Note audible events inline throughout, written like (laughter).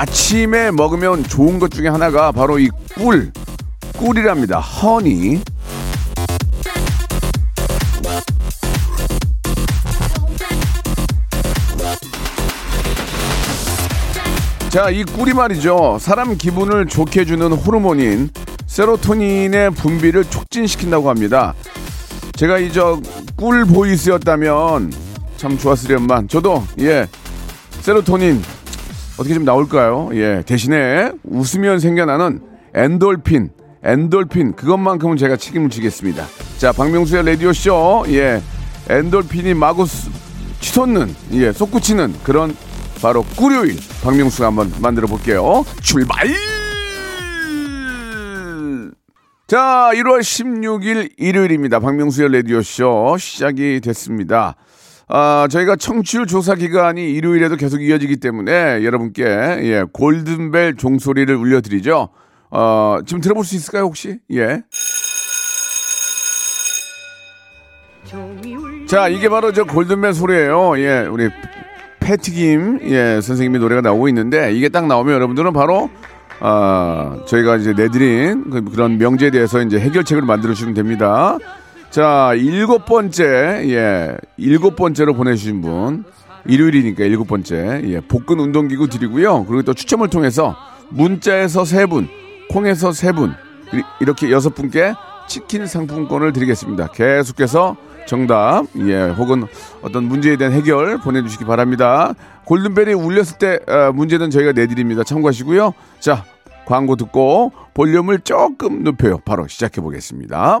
아침에 먹으면 좋은 것 중에 하나가 바로 이 꿀, 꿀이랍니다. 허니. 자, 이 꿀이 말이죠. 사람 기분을 좋게 해주는 호르몬인 세로토닌의 분비를 촉진시킨다고 합니다. 제가 이 저 꿀 보이스였다면 참 좋았으련만 저도 예 세로토닌 어떻게 좀 나올까요? 예 대신에 웃으면 생겨나는 엔돌핀 엔돌핀 그것만큼은 제가 책임을 지겠습니다. 자 박명수의 라디오 쇼 예 엔돌핀이 마구 수- 치솟는 예 솟구치는 그런 바로 꿀요일 박명수가 한번 만들어 볼게요. 출발! 자, 1월 16일 일요일입니다. 박명수의 라디오쇼 시작이 됐습니다. 아, 저희가 청취율 조사 기간이 일요일에도 계속 이어지기 때문에 여러분께 예, 골든벨 종소리를 울려드리죠. 어, 지금 들어볼 수 있을까요, 혹시? 예. 자, 이게 바로 저 골든벨 소리예요. 예, 우리 패티김 예, 선생님의 노래가 나오고 있는데 이게 딱 나오면 여러분들은 바로 아, 저희가 이제 내드린 그- 그런 명제에 대해서 이제 해결책을 만들어 주시면 됩니다. 자, 일곱 번째, 예, 일곱 번째로 보내주신 분. 일요일이니까 일곱 번째. 예, 복근 운동기구 드리고요. 그리고 또 추첨을 통해서 문자에서 세 분, 콩에서 세 분, 이- 이렇게 여섯 분께 치킨 상품권을 드리겠습니다. 계속해서 정답, 예, 혹은 어떤 문제에 대한 해결 보내주시기 바랍니다. 골든벨이 울렸을 때 어, 문제는 저희가 내드립니다. 참고하시고요. 자, 광고 듣고 볼륨을 조금 높여요. 바로 시작해 보겠습니다.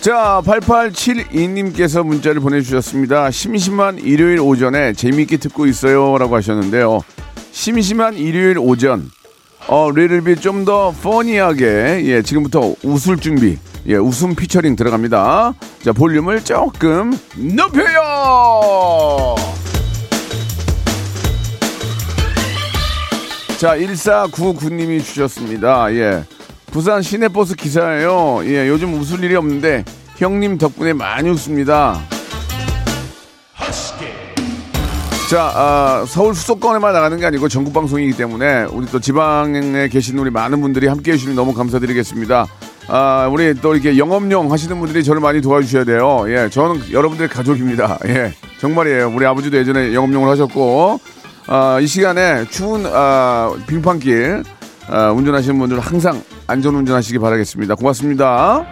자, 8872님께서 문자를 보내주셨습니다. 심심한 일요일 오전에 재미있게 듣고 있어요. 라고 하셨는데요. 심심한 일요일 오전. 어, 리를비 좀 더 퍼니하게, 예, 지금부터 웃을 준비. 예, 웃음 피처링 들어갑니다. 자, 볼륨을 조금 높여요! 자, 1499님이 주셨습니다. 예. 부산 시내버스 기사예요. 예, 요즘 웃을 일이 없는데 형님 덕분에 많이 웃습니다. 자, 아, 서울 수도권에만 나가는 게 아니고 전국 방송이기 때문에 우리 또 지방에 계신 우리 많은 분들이 함께 해주시면 너무 감사드리겠습니다. 아, 우리 또 이렇게 영업용 하시는 분들이 저를 많이 도와주셔야 돼요. 예, 저는 여러분들의 가족입니다. 예, 정말이에요. 우리 아버지도 예전에 영업용을 하셨고, 아, 이 시간에 추운 아, 빙판길 아, 운전하시는 분들 항상 안전 운전하시기 바라겠습니다. 고맙습니다.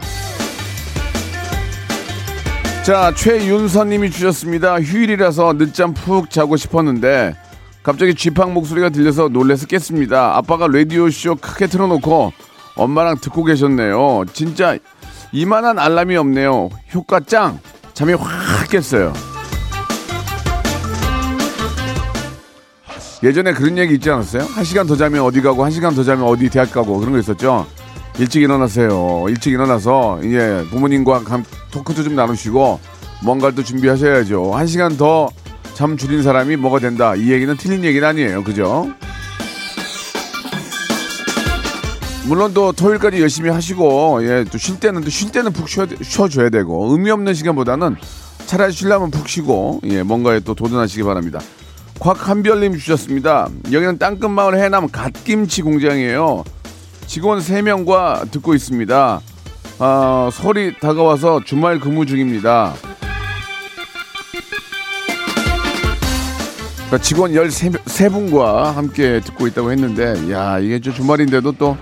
자, 최윤서님이 주셨습니다. 휴일이라서 늦잠 푹 자고 싶었는데 갑자기 쥐팡 목소리가 들려서 놀래서 깼습니다. 아빠가 라디오 쇼 크게 틀어놓고 엄마랑 듣고 계셨네요. 진짜 이만한 알람이 없네요. 효과 짱. 잠이 확 깼어요. 예전에 그런 얘기 있지 않았어요? 한 시간 더 자면 어디 가고 한 시간 더 자면 어디 대학 가고 그런 거 있었죠. 일찍 일어나세요. 일찍 일어나서 이제 부모님과 감, 토크도 좀 나누시고 뭔가를 또 준비하셔야죠. 한 시간 더 잠 줄인 사람이 뭐가 된다. 이 얘기는 틀린 얘기는 아니에요. 그죠? 물론 또 토요일까지 열심히 하시고 예, 또 쉴 때는 또 쉴 때는 푹 쉬어, 쉬어줘야 되고 의미 없는 시간보다는 차라리 쉬려면 푹 쉬고 예, 뭔가에 또 도전하시기 바랍니다. 곽한별님 주셨습니다. 여기는 땅끝마을 해남 갓김치 공장이에요. 직원 3명과 듣고 있습니다. 아, 설이 다가와서 주말 근무 중입니다. 그러니까 직원 13분과 함께 듣고 있다고 했는데, 야, 이게 좀 주말인데도 또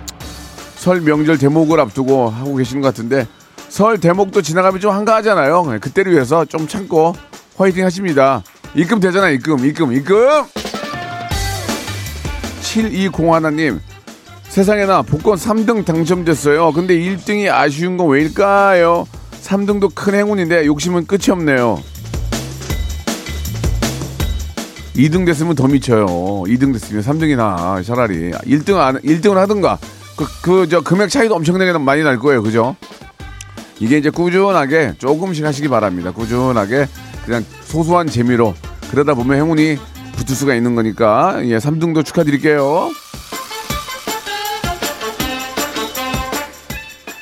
설 명절 대목을 앞두고 하고 계시는 것 같은데, 설 대목도 지나가면 좀 한가하잖아요. 네, 그때를 위해서 좀 참고 화이팅 하십니다. 입금 되잖아, 입금, 입금, 입금! 7201님, 세상에나 복권 3등 당첨됐어요. 근데 1등이 아쉬운 건 왜일까요? 3등도 큰 행운인데 욕심은 끝이 없네요. 2등 됐으면 더 미쳐요. 2등 됐으면 3등이나 차라리 1등 안 1등을 하든가 그그저 금액 차이도 엄청나게 많이 날 거예요. 그죠? 이게 이제 꾸준하게 조금씩 하시기 바랍니다. 꾸준하게 그냥 소소한 재미로 그러다 보면 행운이 붙을 수가 있는 거니까 예, 3등도 축하드릴게요.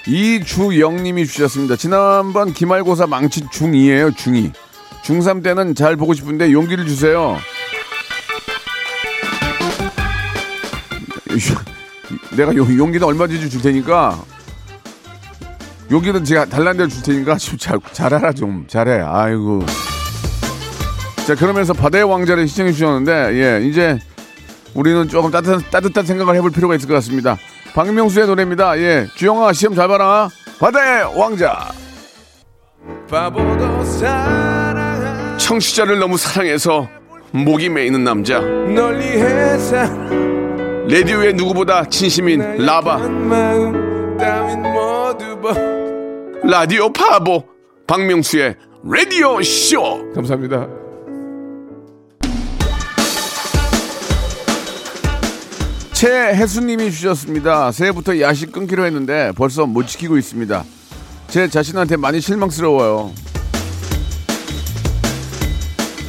이주영님이 주셨습니다. 지난번 기말고사 망친 중2예요, 중2. 중3 때는 잘 보고 싶은데 용기를 주세요. (laughs) 내가 용, 용기는 얼마든지 줄 테니까 용기는 제가 달란 데를 줄 테니까 좀 잘, 잘하라 좀 잘해 아이고 자 그러면서 바다의 왕자를 시청해 주셨는데 예 이제 우리는 조금 따뜻한, 따뜻한 생각을 해볼 필요가 있을 것 같습니다. 박명수의 노래입니다. 예 주영아 시험 잘 봐라. 바다의 왕자. 청취자를 너무 사랑해서 목이 메이는 남자. 레디오의 누구보다 진심인 라바. 라디오 파보. 박명수의 라디오 쇼. 감사합니다. 최혜수님이 주셨습니다. 새해부터 야식 끊기로 했는데 벌써 못 지키고 있습니다. 제 자신한테 많이 실망스러워요.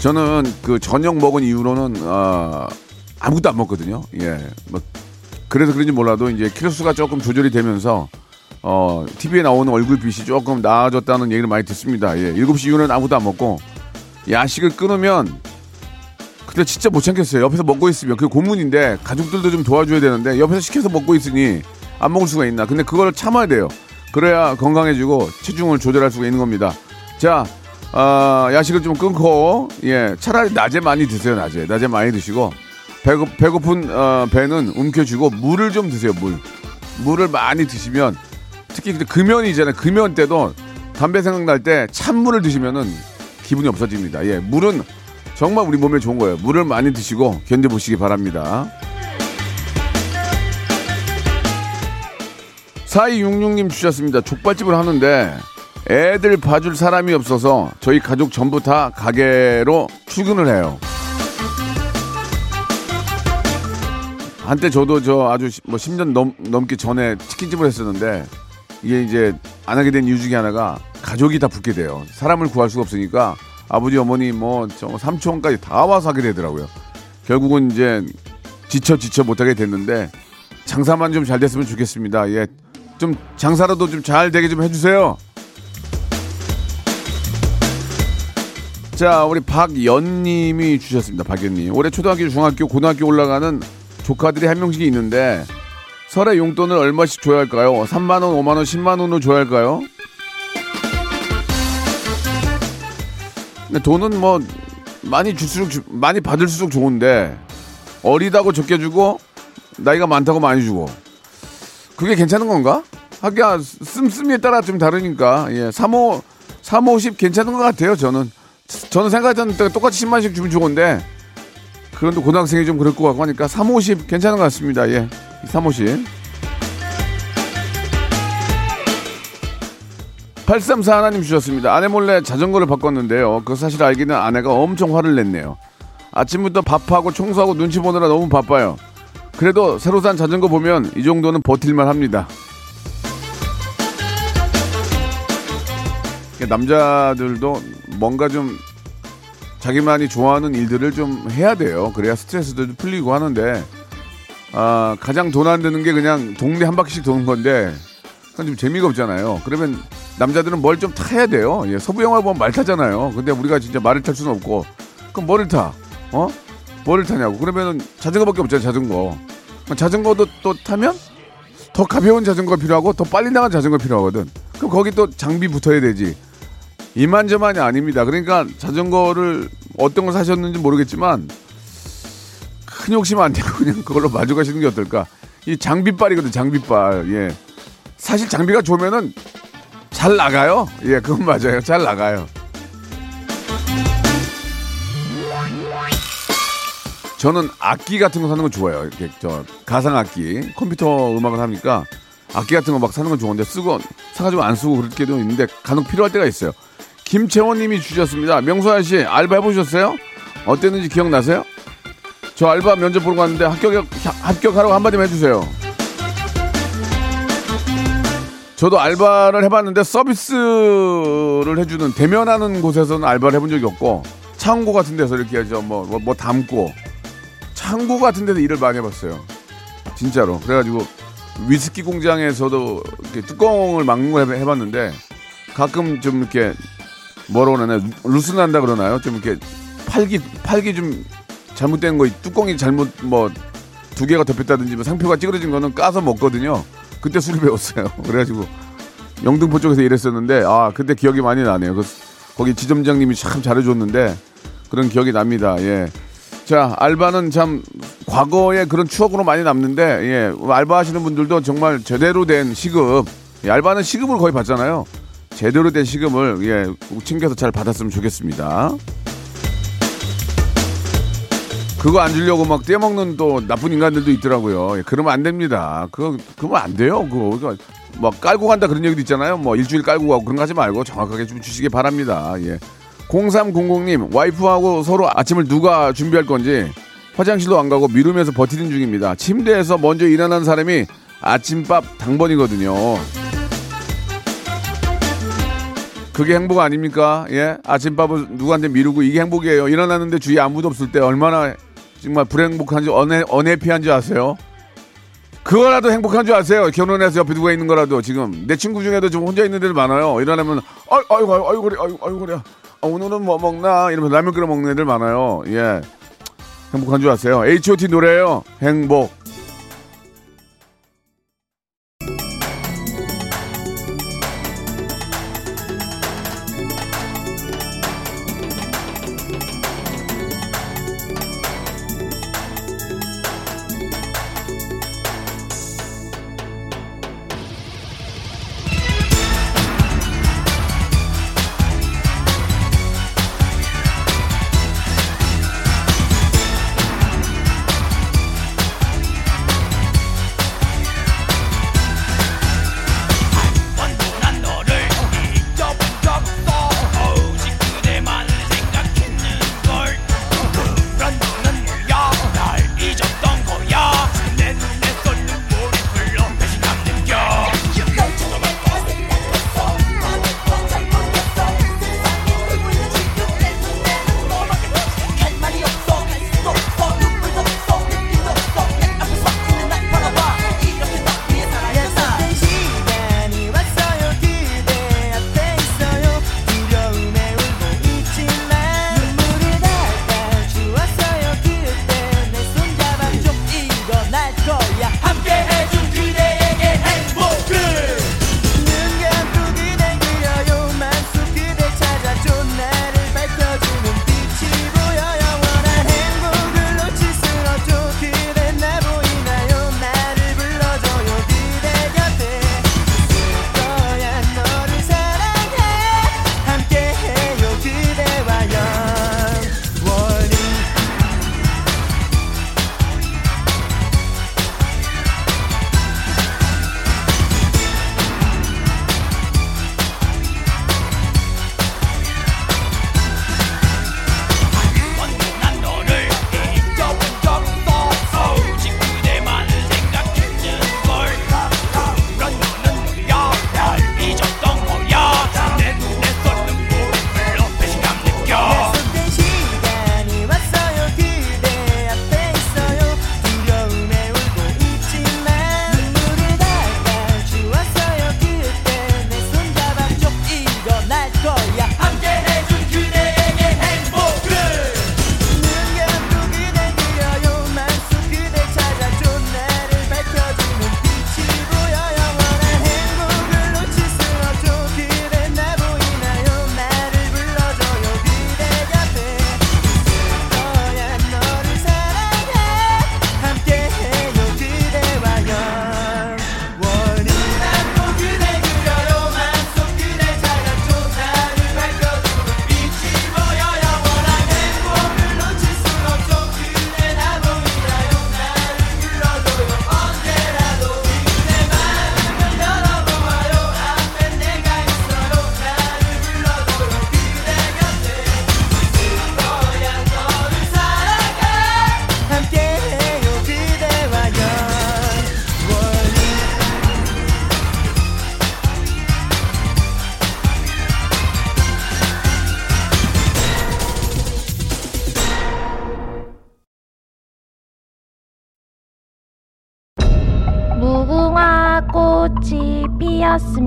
저는 그 저녁 먹은 이후로는 아, 아무것도 안 먹거든요. 예, 뭐 그래서 그런지 몰라도 이제 키로수가 조금 조절이 되면서 어, TV에 나오는 얼굴빛이 조금 나아졌다는 얘기를 많이 듣습니다. 예, 7시 이후는 아무도 안 먹고 야식을 끊으면 근데 진짜 못 참겠어요. 옆에서 먹고 있으면 그게 고문인데 가족들도 좀 도와줘야 되는데 옆에서 시켜서 먹고 있으니 안 먹을 수가 있나. 근데 그걸 참아야 돼요. 그래야 건강해지고 체중을 조절할 수가 있는 겁니다. 자, 어, 야식을 좀 끊고 예, 차라리 낮에 많이 드세요. 낮에 낮에 많이 드시고 배고, 배고픈 어, 배는 움켜쥐고 물을 좀 드세요. 물 물을 많이 드시면 특히 금연이잖아요. 금연 때도 담배 생각날 때 찬물을 드시면은 기분이 없어집니다. 예, 물은 정말 우리 몸에 좋은 거예요. 물을 많이 드시고 견뎌보시기 바랍니다. 4266님 주셨습니다. 족발집을 하는데 애들 봐줄 사람이 없어서 저희 가족 전부 다 가게로 출근을 해요. 한때 저도 저 아주 뭐 10년 넘, 넘기 전에 치킨집을 했었는데 이게 이제 안 하게 된 이유 중에 하나가 가족이 다 붙게 돼요. 사람을 구할 수가 없으니까 아버지, 어머니, 뭐, 저 삼촌까지 다 와서 하게 되더라고요. 결국은 이제 지쳐 지쳐 못하게 됐는데 장사만 좀 잘 됐으면 좋겠습니다. 예. 좀 장사라도 좀 잘 되게 좀 해주세요. 자, 우리 박연님이 주셨습니다. 박연님. 올해 초등학교, 중학교, 고등학교 올라가는 조카들이 한 명씩 있는데 설에 용돈을 얼마씩 줘야 할까요? 3만 원, 5만 원, 10만 원으로 줘야 할까요? 근데 돈은 뭐 많이 줄수록 주- 많이 받을수록 좋은데 어리다고 적게 주고 나이가 많다고 많이 주고. 그게 괜찮은 건가? 하기야 씀씀이에 따라 좀 다르니까. 예 3호 350 괜찮은 것 같아요 저는. 저는 생각했던 때 똑같이 10만씩 주면 좋은데 그런데 고등학생이 좀 그럴 것 같고 하니까 350 괜찮은 것 같습니다. 예 350 834 하나님 주셨습니다. 아내 몰래 자전거를 바꿨는데요. 그 사실 알기는 아내가 엄청 화를 냈네요. 아침부터 밥하고 청소하고 눈치 보느라 너무 바빠요. 그래도 새로 산 자전거 보면 이 정도는 버틸만 합니다. 남자들도 뭔가 좀 자기만이 좋아하는 일들을 좀 해야 돼요. 그래야 스트레스도 좀 풀리고 하는데 아, 가장 돈 안 드는 게 그냥 동네 한 바퀴씩 도는 건데 그건 좀 재미가 없잖아요. 그러면 남자들은 뭘 좀 타야 돼요. 예, 서부 영화 보면 말 타잖아요. 근데 우리가 진짜 말을 탈 수는 없고 그럼 뭐를 타? 어? 뭐를 타냐고. 그러면은 자전거밖에 없잖아요. 자전거. 자전거도 또 타면 더 가벼운 자전거 필요하고 더 빨리 나간 자전거 필요하거든. 그럼 거기 또 장비 붙어야 되지. 이만저만이 아닙니다. 그러니까 자전거를 어떤 걸 사셨는지 모르겠지만 큰 욕심 안 내고 그냥 그걸로 마주 가시는 게 어떨까. 이 장비빨이거든, 장비빨. 예. 사실 장비가 좋으면은 잘 나가요. 예, 그건 맞아요. 잘 나가요. 저는 악기 같은 거 사는 거 좋아요. 이렇게 저 가상 악기, 컴퓨터 음악을 하니까 악기 같은 거 막 사는 건 좋은데 쓰고 사가지고 안 쓰고 그럴 때도 있는데 간혹 필요할 때가 있어요. 김채원님이 주셨습니다. 명수아 씨 알바 해보셨어요? 어땠는지 기억나세요? 저 알바 면접 보러 갔는데 합격 합격하라고 한마디만 해주세요. 저도 알바를 해봤는데 서비스를 해주는 대면하는 곳에서는 알바를 해본 적이 없고 창고 같은 데서 이렇게 저뭐 뭐, 뭐 담고 창고 같은 데서 일을 많이 해봤어요. 진짜로. 그래가지고 위스키 공장에서도 뚜껑을 막는 걸 해봤는데 가끔 좀 이렇게 뭐라고 그러나 루스 난다 그러나요? 좀 이렇게 팔기 팔기 좀 잘못된 거 뚜껑이 잘못 뭐 두 개가 덮였다든지 뭐 상표가 찌그러진 거는 까서 먹거든요. 그때 술을 배웠어요. (laughs) 그래가지고 영등포 쪽에서 일했었는데 아 그때 기억이 많이 나네요. 그 거기 지점장님이 참 잘해줬는데 그런 기억이 납니다. 예. 자 알바는 참 과거에 그런 추억으로 많이 남는데 예 알바 하시는 분들도 정말 제대로 된 시급 예, 알바는 시급을 거의 받잖아요. 제대로 된 시급을 예 챙겨서 잘 받았으면 좋겠습니다. 그거 안 주려고 막 떼먹는 또 나쁜 인간들도 있더라고요. 예, 그러면 안 됩니다. 그거 그러면 안 돼요. 그거 그거 막 깔고 간다 그런 얘기도 있잖아요. 뭐 일주일 깔고 가고 그런 거 하지 말고 정확하게 좀 주시기 바랍니다. 예. 0300님 와이프하고 서로 아침을 누가 준비할 건지 화장실도 안 가고 미루면서 버티는 중입니다. 침대에서 먼저 일어난 사람이 아침밥 당번이거든요. 그게 행복 아닙니까? 예? 아침밥을 누구한테 미루고 이게 행복이에요. 일어났는데 주위에 아무도 없을 때 얼마나 정말 불행복한지 언해, 언해피한지 아세요? 그거라도 행복한 줄 아세요? 결혼해서 옆에 누가 있는 거라도 지금 내 친구 중에도 좀 혼자 있는 데들 많아요. 일어나면 아이 아이고 아이고 아이고 그래 아이고 아이고 그래 아, 오늘은 뭐 먹나 이러면서 라면 끓여 먹는 애들 많아요. 예 행복한 줄 아세요? H.O.T 노래예요. 행복.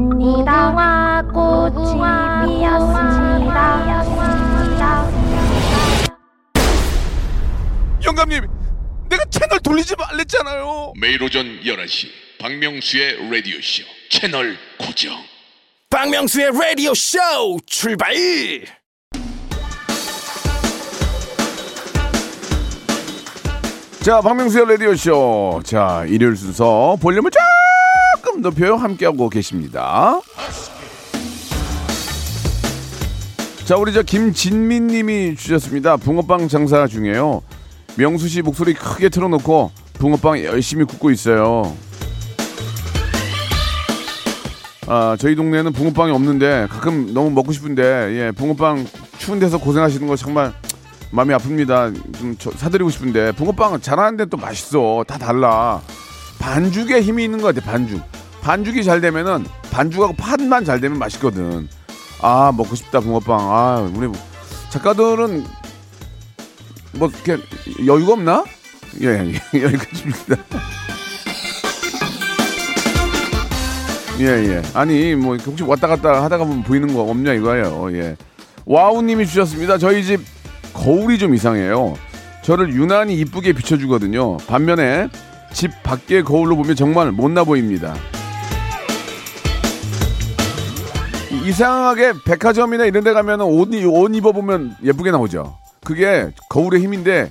피었습니다. 무궁화 꽃이 피었습니다. 영감님, 내가 채널 돌리지 말랬잖아요. 매일 오전 11시 박명수의 라디오 쇼 채널 고정 박명수의 라디오 쇼 출발 자, 박명수의 라디오 쇼. 자, 일요일 순서 볼륨을 조금 높여요. 함께하고 계십니다. 자, 우리 저 김진민 님이 주셨습니다. 붕어빵 장사 중에요. 명수 씨 목소리 크게 틀어놓고 붕어빵 열심히 굽고 있어요. 아, 저희 동네는 붕어빵이 없는데 가끔 너무 먹고 싶은데, 예, 붕어빵 추운 데서 고생하시는 거 정말 마음이 아픕니다. 좀 저- 사드리고 싶은데 붕어빵은 잘하는데 또 맛있어. 다 달라. 반죽에 힘이 있는 것 같아. 반죽. 반죽이 잘 되면은 반죽하고 판만 잘 되면 맛있거든. 아 먹고 싶다 붕어빵. 아 우리 작가들은 뭐 이렇게 여유가 없나? 예, 예 (laughs) 여기까지입니다. 예, 예. 아니, 뭐, 혹시 왔다 갔다 하다가 보면 보이는 거 없냐 이거예요. 예. 와우님이 주셨습니다. 저희 집 거울이 좀 이상해요. 저를 유난히 이쁘게 비춰주거든요. 반면에 집 밖의 거울로 보면 정말 못나 보입니다. 이- 이상하게 백화점이나 이런 데 가면 옷, 이- 옷 입어보면 예쁘게 나오죠. 그게 거울의 힘인데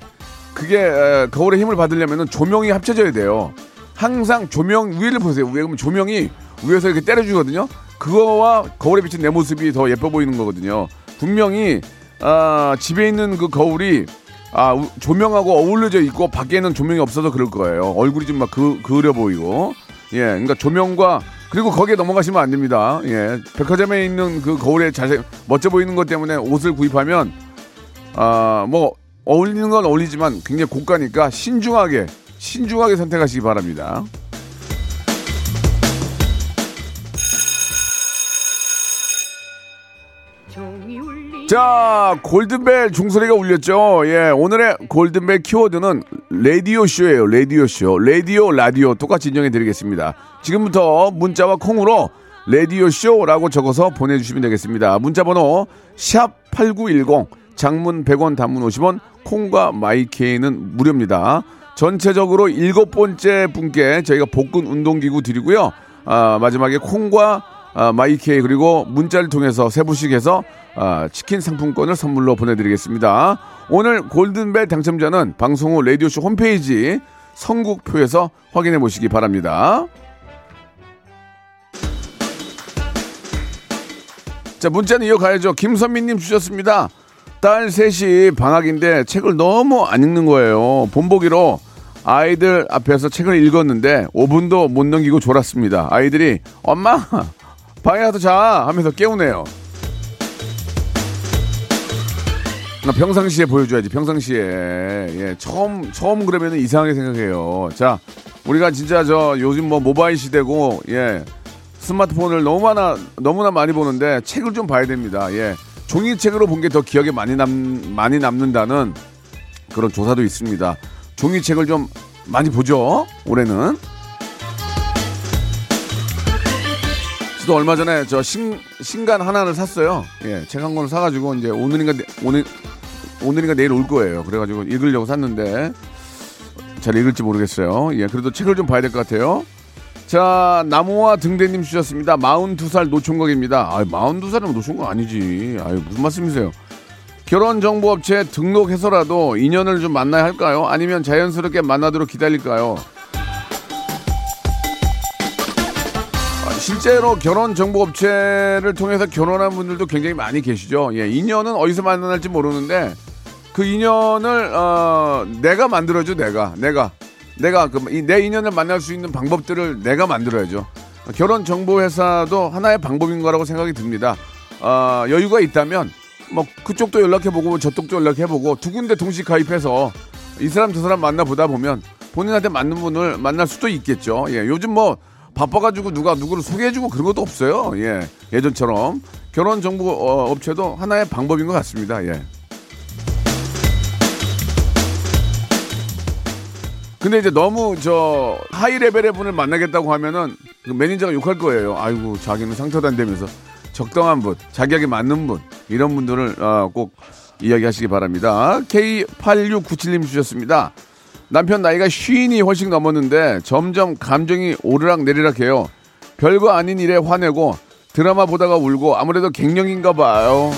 그게 에, 거울의 힘을 받으려면 조명이 합쳐져야 돼요. 항상 조명 위를 보세요. 위에 보면 조명이 위에서 이렇게 때려주거든요. 그거와 거울에 비친 내 모습이 더 예뻐 보이는 거거든요. 분명히 아, 집에 있는 그 거울이 아, 우- 조명하고 어울려져 있고 밖에는 조명이 없어서 그럴 거예요. 얼굴이 좀 막 그, 그려 보이고. 예, 그러니까 조명과 그리고 거기에 넘어가시면 안 됩니다. 예, 백화점에 있는 그 거울에 자세 멋져 보이는 것 때문에 옷을 구입하면 아, 뭐 어울리는 건 어울리지만 굉장히 고가니까 신중하게 신중하게 선택하시기 바랍니다. 자, 골든벨 종소리가 울렸죠. 예, 오늘의 골든벨 키워드는 라디오쇼예요. 라디오쇼. 라디오, 라디오 똑같이 인정해 드리겠습니다. 지금부터 문자와 콩으로 라디오쇼라고 적어서 보내주시면 되겠습니다. 문자 번호 샵8910 장문 100원 단문 50원 콩과 마이케이는 무료입니다. 전체적으로 일곱 번째 분께 저희가 복근 운동기구 드리고요. 아, 마지막에 콩과 아, 마이케이 그리고 문자를 통해서 세 분씩 해서 아, 치킨 상품권을 선물로 보내드리겠습니다. 오늘 골든벨 당첨자는 방송 후 라디오쇼 홈페이지 선국표에서 확인해 보시기 바랍니다. 자, 문자는 이어가야죠. 김선미님 주셨습니다. 딸 셋이 방학인데 책을 너무 안 읽는 거예요. 본보기로 아이들 앞에서 책을 읽었는데 5분도 못 넘기고 졸았습니다. 아이들이 엄마 방에 가서 자 하면서 깨우네요. 나 평상시에 보여줘야지 평상시에 예 처음 처음 그러면 이상하게 생각해요. 자 우리가 진짜 저 요즘 뭐 모바일 시대고 예 스마트폰을 너무나 너무나 많이 보는데 책을 좀 봐야 됩니다. 예 종이책으로 본 게 더 기억에 많이 남 많이 남는다는 그런 조사도 있습니다. 종이책을 좀 많이 보죠. 올해는. 저도 얼마 전에 저 신, 신간 하나를 샀어요. 예, 책 한 권을 사가지고 이제 오늘인가 내- 오늘 오늘인가 내일 올 거예요. 그래가지고 읽으려고 샀는데 잘 읽을지 모르겠어요. 예, 그래도 책을 좀 봐야 될 것 같아요. 자, 나무와 등대님 주셨습니다. 42살 노총각입니다. 아, 42살이면 노총각 아니지. 아유, 무슨 말씀이세요? 결혼정보업체 등록해서라도 인연을 좀 만나야 할까요? 아니면 자연스럽게 만나도록 기다릴까요? 실제로 결혼 정보 업체를 통해서 결혼한 분들도 굉장히 많이 계시죠. 예, 인연은 어디서 만날지 모르는데 그 인연을 어, 내가 만들어줘 내가 내가 내가 그내 인연을 만날 수 있는 방법들을 내가 만들어야죠. 결혼 정보 회사도 하나의 방법인 거라고 생각이 듭니다. 어, 여유가 있다면 뭐 그쪽도 연락해보고 저쪽도 연락해보고 두 군데 동시 가입해서 이 사람 저 사람 만나보다 보면 본인한테 맞는 분을 만날 수도 있겠죠. 예, 요즘 뭐 바빠가지고 누가 누구를 소개해주고 그런 것도 없어요. 예, 예전처럼 결혼 정보 어, 업체도 하나의 방법인 것 같습니다. 예. 근데 이제 너무 저 high level의 분을 만나겠다고 하면은 그 매니저가 욕할 거예요. 아이고 자기는 상처도 안 되면서 적당한 분, 자기에게 맞는 분 이런 분들을 어, 꼭 이야기하시기 바랍니다. K8697님 주셨습니다. 남편 나이가 쉰이 훨씬 넘었는데 점점 감정이 오르락 내리락 해요. 별거 아닌 일에 화내고 드라마 보다가 울고 아무래도 갱년인가 봐요.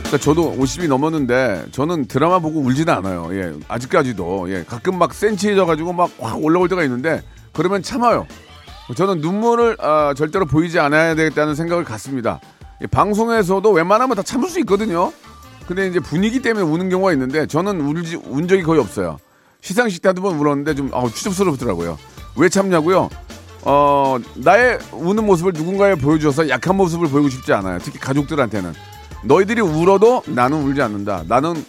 그러니까 저도 50이 넘었는데 저는 드라마 보고 울지는 않아요. 예, 아직까지도 예, 가끔 막 센치해져 가지고 막 확 올라올 때가 있는데 그러면 참아요. 저는 눈물을 아, 절대로 보이지 않아야 되겠다는 생각을 갖습니다. 예, 방송에서도 웬만하면 다 참을 수 있거든요. 근데 이제 분위기 때문에 우는 경우가 있는데 저는 울지 운 적이 거의 없어요. 시상식 때 한두 번 울었는데 좀 아우, 추접스럽더라고요. 왜 참냐고요? 어, 나의 우는 모습을 누군가에 보여줘서 약한 모습을 보이고 싶지 않아요. 특히 가족들한테는. 너희들이 울어도 나는 울지 않는다. 나는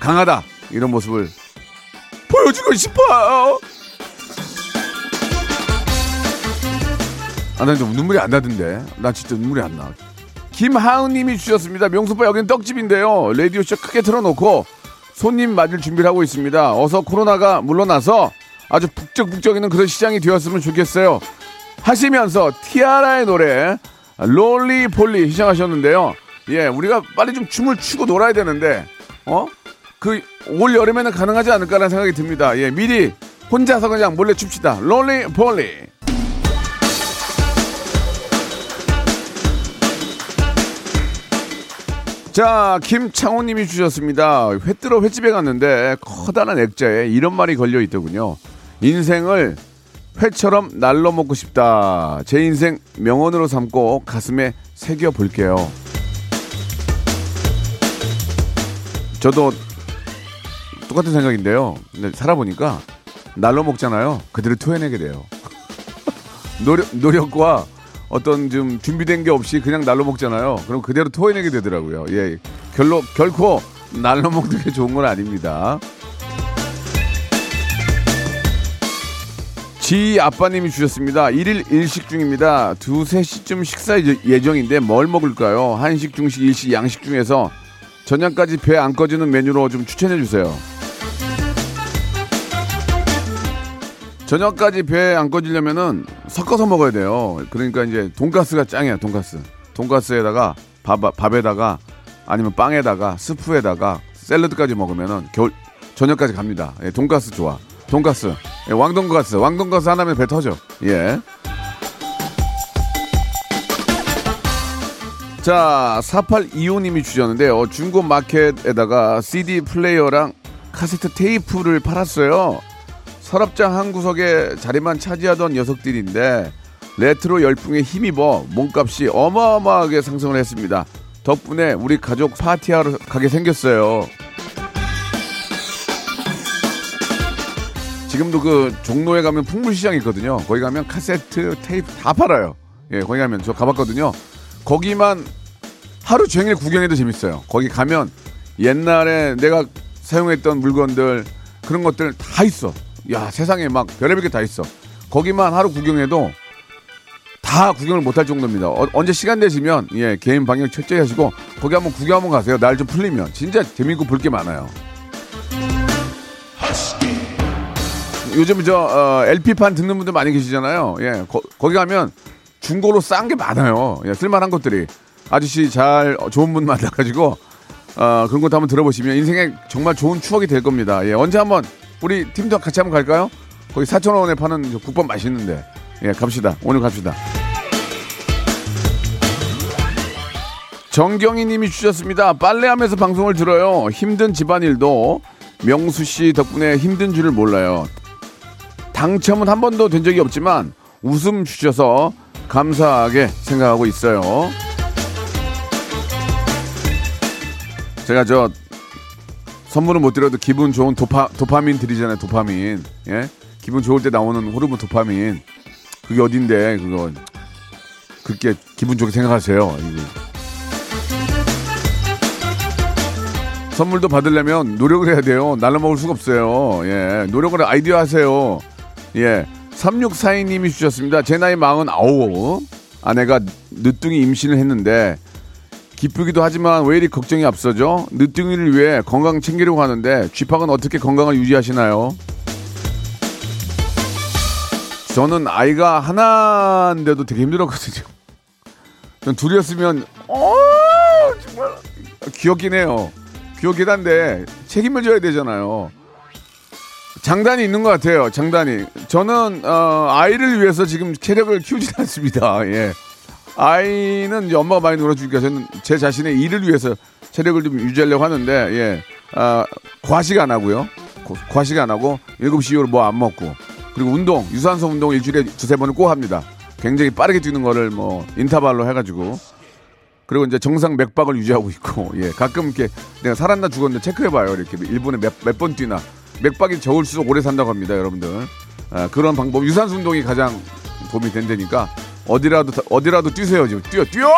강하다. 이런 모습을 보여주고 싶어요. 아, 난좀 눈물이 안 나던데. 나 진짜 눈물이 안 나. 김하은 님이 주셨습니다. 명수빠 여기는 떡집인데요. 라디오 쇼 크게 틀어놓고 손님 맞을 준비를 하고 있습니다. 어서 코로나가 물러나서 아주 북적북적이는 그런 시장이 되었으면 좋겠어요. 하시면서 티아라의 노래 롤리폴리 시청하셨는데요. 예, 우리가 빨리 좀 춤을 추고 놀아야 되는데 어? 그 올 여름에는 가능하지 않을까라는 생각이 듭니다. 예, 미리 혼자서 그냥 몰래 춥시다. 롤리폴리. 자, 김창호 님이 주셨습니다. 회 뜨러 횟집에 갔는데 커다란 액자에 이런 말이 걸려 있더군요. 인생을 회처럼 날로 먹고 싶다. 제 인생 명언으로 삼고 가슴에 새겨 볼게요. 저도 똑같은 생각인데요. 근데 살아보니까 날로 먹잖아요. 그대로 토해내게 돼요. (laughs) 노력, 노력과 어떤 좀 준비된 게 없이 그냥 날로 먹잖아요. 그럼 그대로 토해내게 되더라고요. 예. 결로, 결코 날로 먹는 게 좋은 건 아닙니다. 지 아빠님이 주셨습니다. 일일 일식 중입니다. 두세 시쯤 식사 예- 예정인데 뭘 먹을까요? 한식, 중식, 일식, 양식 중에서 저녁까지 배 안 꺼지는 메뉴로 좀 추천해 주세요. 저녁까지 배안 꺼지려면은 섞어서 먹어야 돼요. 그러니까 이제 돈가스가 짱이야, 돈가스. 돈가스에다가 밥, 밥에다가 아니면 빵에다가 스프에다가 샐러드까지 먹으면은 겨울 저녁까지 갑니다. 예, 돈가스 좋아. 돈가스. 예, 왕돈가스. 왕돈가스 하나면 배 터져. 예. 자, 4825님이 주셨는데요. 중고 마켓에다가 CD 플레이어랑 카세트 테이프를 팔았어요. 서랍장 한 구석에 자리만 차지하던 녀석들인데 레트로 열풍에 힘입어 몸값이 어마어마하게 상승을 했습니다. 덕분에 우리 가족 파티하러 가게 생겼어요. 지금도 그 종로에 가면 풍물시장 있거든요. 거기 가면 카세트, 테이프 다 팔아요. 예, 거기 가면 저 가봤거든요. 거기만 하루 종일 구경해도 재밌어요. 거기 가면 옛날에 내가 사용했던 물건들 그런 것들 다 있어. 야 세상에 막 별의별 게 다 있어. 거기만 하루 구경해도 다 구경을 못할 정도입니다. 어- 언제 시간 되시면 예 개인 방역 철저히 하시고 거기 한번 구경 한번 가세요. 날 좀 풀리면 진짜 재밌고 볼 게 많아요. 요즘 저 어, LP판 듣는 분들 많이 계시잖아요. 예, 거, 기 가면 중고로 싼 게 많아요. 예, 쓸만한 것들이 아저씨 잘 어, 좋은 분 만나가지고 어, 그런 것도 한번 들어보시면 인생에 정말 좋은 추억이 될 겁니다. 예, 언제 한번 우리 팀도 같이 한번 갈까요? 거기 4천 원에 파는 저 국밥 맛있는데 예, 갑시다. 오늘 갑시다. 정경희 님이 주셨습니다. 빨래하면서 방송을 들어요. 힘든 집안일도 명수 씨 덕분에 힘든 줄을 몰라요. 당첨은 한 번도 된 적이 없지만 웃음 주셔서 감사하게 생각하고 있어요. 제가 저 선물은 못 드려도 기분 좋은 도파, 도파민 드리잖아요. 도파민. 예? 기분 좋을 때 나오는 호르몬 도파민. 그게 어딘데 그거 그렇게 기분 좋게 생각하세요. 이거. 선물도 받으려면 노력을 해야 돼요. 날로 먹을 수가 없어요. 예. 노력을 아이디어 하세요. 예. 3642님이 주셨습니다. 제 나이 49. 아내가 늦둥이 임신을 했는데 기쁘기도 하지만 왜 이리 걱정이 앞서죠? 늦둥이를 위해 건강 챙기려고 하는데 쥐팍은 어떻게 건강을 유지하시나요? 저는 아이가 하나인데도 되게 힘들었거든요. 전 둘이었으면 어 정말 귀엽긴 해요. 귀엽긴 한데 책임을 져야 되잖아요. 장단이 있는 것 같아요. 장단이. 저는 어, 아이를 위해서 지금 체력을 키우지 않습니다. (laughs) 예. 아이는 엄마가 많이 놀아주니까 저는 제 자신의 일을 위해서 체력을 좀 유지하려고 하는데 예. 아, 과식 안 하고요. 고- 과식 안 하고 7시 이후로 뭐 안 먹고 그리고 운동 유산소 운동 일주일에 두세 번을 꼭 합니다. 굉장히 빠르게 뛰는 거를 뭐 인터벌로 해가지고 그리고 이제 정상 맥박을 유지하고 있고 예 가끔 이렇게 내가 살았나 죽었나 체크해봐요 이렇게 일본에 몇몇 번 뛰나 맥박이 적을수록 오래 산다고 합니다 여러분들 아, 그런 방법 유산소 운동이 가장 도움이 된다니까 어디라도 다- 어디라도 뛰세요 지금. 뛰어 뛰어!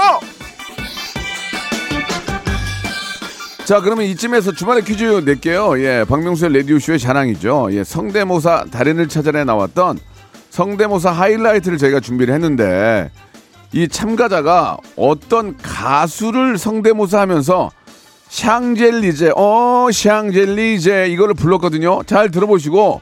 자 그러면 이쯤에서 주말에 퀴즈 낼게요. 예 박명수의 라디오 쇼의 자랑이죠. 예 성대모사 달인을 찾아내 나왔던 성대모사 하이라이트를 저희가 준비를 했는데 이 참가자가 어떤 가수를 성대모사 하면서 샹젤리제, 어, 샹젤리제 이거를 불렀거든요. 잘 들어보시고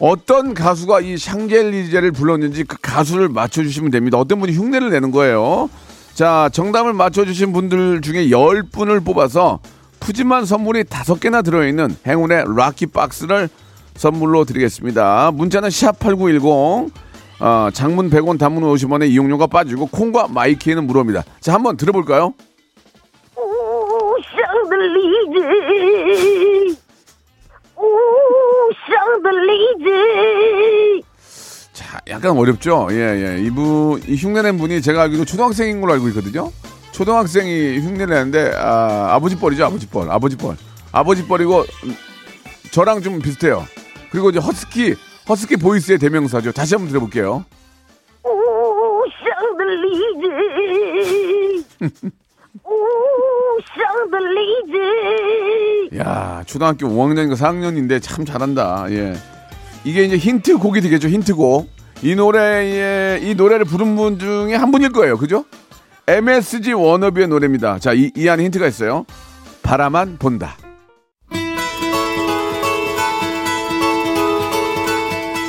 어떤 가수가 이 샹젤리제를 불렀는지 그 가수를 맞춰주시면 됩니다. 어떤 분이 흉내를 내는 거예요. 자, 정답을 맞춰주신 분들 중에 10분을 뽑아서 푸짐한 선물이 다섯 개나 들어있는 행운의 락키 박스를 선물로 드리겠습니다. 문자는 샵8910, 어, 장문 100원, 단문 50원의 이용료가 빠지고 콩과 마이키에는 무료입니다. 자, 한번 들어볼까요? 오, 샹들리제. 오, 샹들리제. 자, 약간 어렵죠? 예, 예. 이분, 이 흉내낸 분이 제가 알기로 초등학생인 걸로 알고 있거든요? 초등학생이 흉내를 내는데, 아, 아버지 뻘이죠, 아버지 뻘. 아버지 뻘. 아버지 뻘이고, 음, 저랑 좀 비슷해요. 그리고 이제 허스키, 허스키 보이스의 대명사죠. 다시 한번 들어볼게요. 오, 샹들리제. (laughs) 오, 샹들리제. 야 초등학교 5학년인가 4학년인데 참 잘한다. 예. 이게 이제 힌트곡이 되겠죠, 힌트곡. 이 노래에, 이 노래를 부른 분 중에 한 분일 거예요. 그죠? MSG 워너비의 노래입니다. 자, 이, 이 안에 힌트가 있어요. 바라만 본다.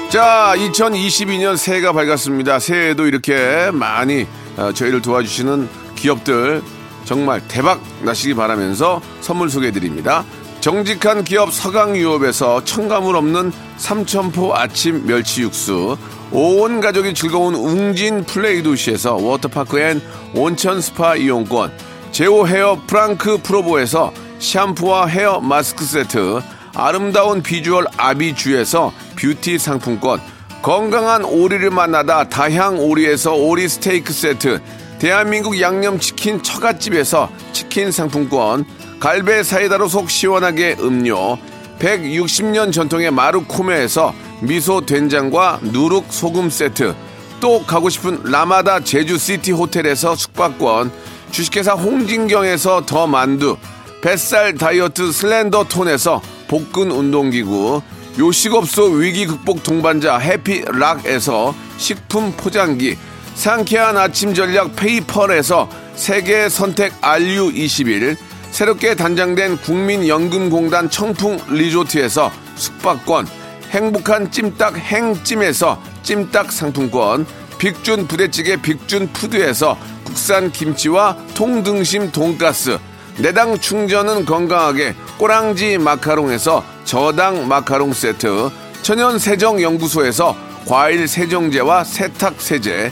자, 2022년 새해가 밝았습니다. 새해에도 이렇게 많이 어, 저희를 도와주시는 기업들 정말 대박 나시기 바라면서 선물 소개해 드립니다. 정직한 기업 서강유업에서 첨가물 없는 삼천포 아침 멸치 육수, 온 가족이 즐거운 웅진 플레이 도시에서 워터파크 and 온천 스파 이용권, 제오 헤어 프랑크 프로보에서 샴푸와 헤어 마스크 세트, 아름다운 비주얼 아비주에서 뷰티 상품권, 건강한 오리를 만나다 다향 오리에서 오리 스테이크 세트, 대한민국 양념치킨 처갓집에서 치킨 상품권, 갈배 사이다로 속 시원하게 음료, 160년 전통의 마루코메에서 미소 된장과 누룩 소금 세트, 또 가고 싶은 라마다 제주시티 호텔에서 숙박권, 주식회사 홍진경에서 더 만두, 뱃살 다이어트 슬렌더 톤에서 복근 운동기구, 요식업소 위기 극복 동반자 해피락에서 식품 포장기, 상쾌한 아침 전략 페이펄에서 세계 선택 RU21, 새롭게 단장된 국민연금공단 청풍 리조트에서 숙박권, 행복한 찜닭 행찜에서 찜닭 상품권, 빅준 부대찌개 빅준 푸드에서 국산 김치와 통등심 돈가스, 내당 충전은 건강하게 꼬랑지 마카롱에서 저당 마카롱 세트, 천연 세정 연구소에서 과일 세정제와 세탁 세제,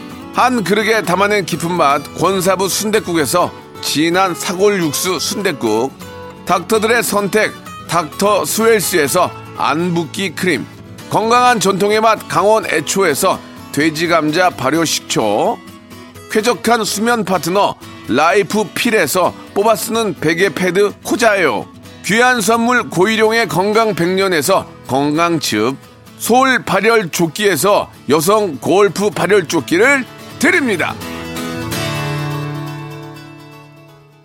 한 그릇에 담아낸 깊은 맛 권사부 순댓국에서 진한 사골 육수 순댓국, 닥터들의 선택 닥터 스웰스에서 안붓기 크림, 건강한 전통의 맛 강원 애초에서 돼지 감자 발효 식초, 쾌적한 수면 파트너 라이프 필에서 뽑아 쓰는 베개 패드 코자요. 귀한 선물 고일용의 건강 백년에서 건강즙. 소울 발열 조끼에서 여성 골프 발열 조끼를 드립니다.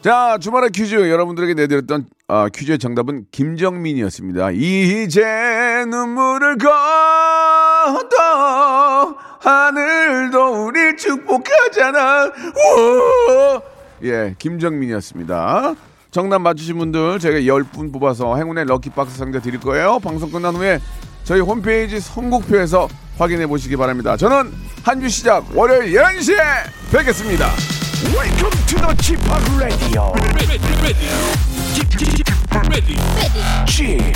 자, 주말의 퀴즈 여러분들에게 내드렸던 아, 퀴즈의 정답은 김정민이었습니다. 이제 눈물을 거둬 하늘도 우리 축복하잖아. 우와. 예, 김정민이었습니다. 정답 맞추신 분들 저희가 10분 뽑아서 행운의 럭키박스 상자 드릴 거예요. 방송 끝난 후에 저희 홈페이지 선곡표에서 확인해 보시기 바랍니다. 저는 한 주 시작 월요일 11시에 뵙겠습니다. Welcome to the Chip Radio. Chip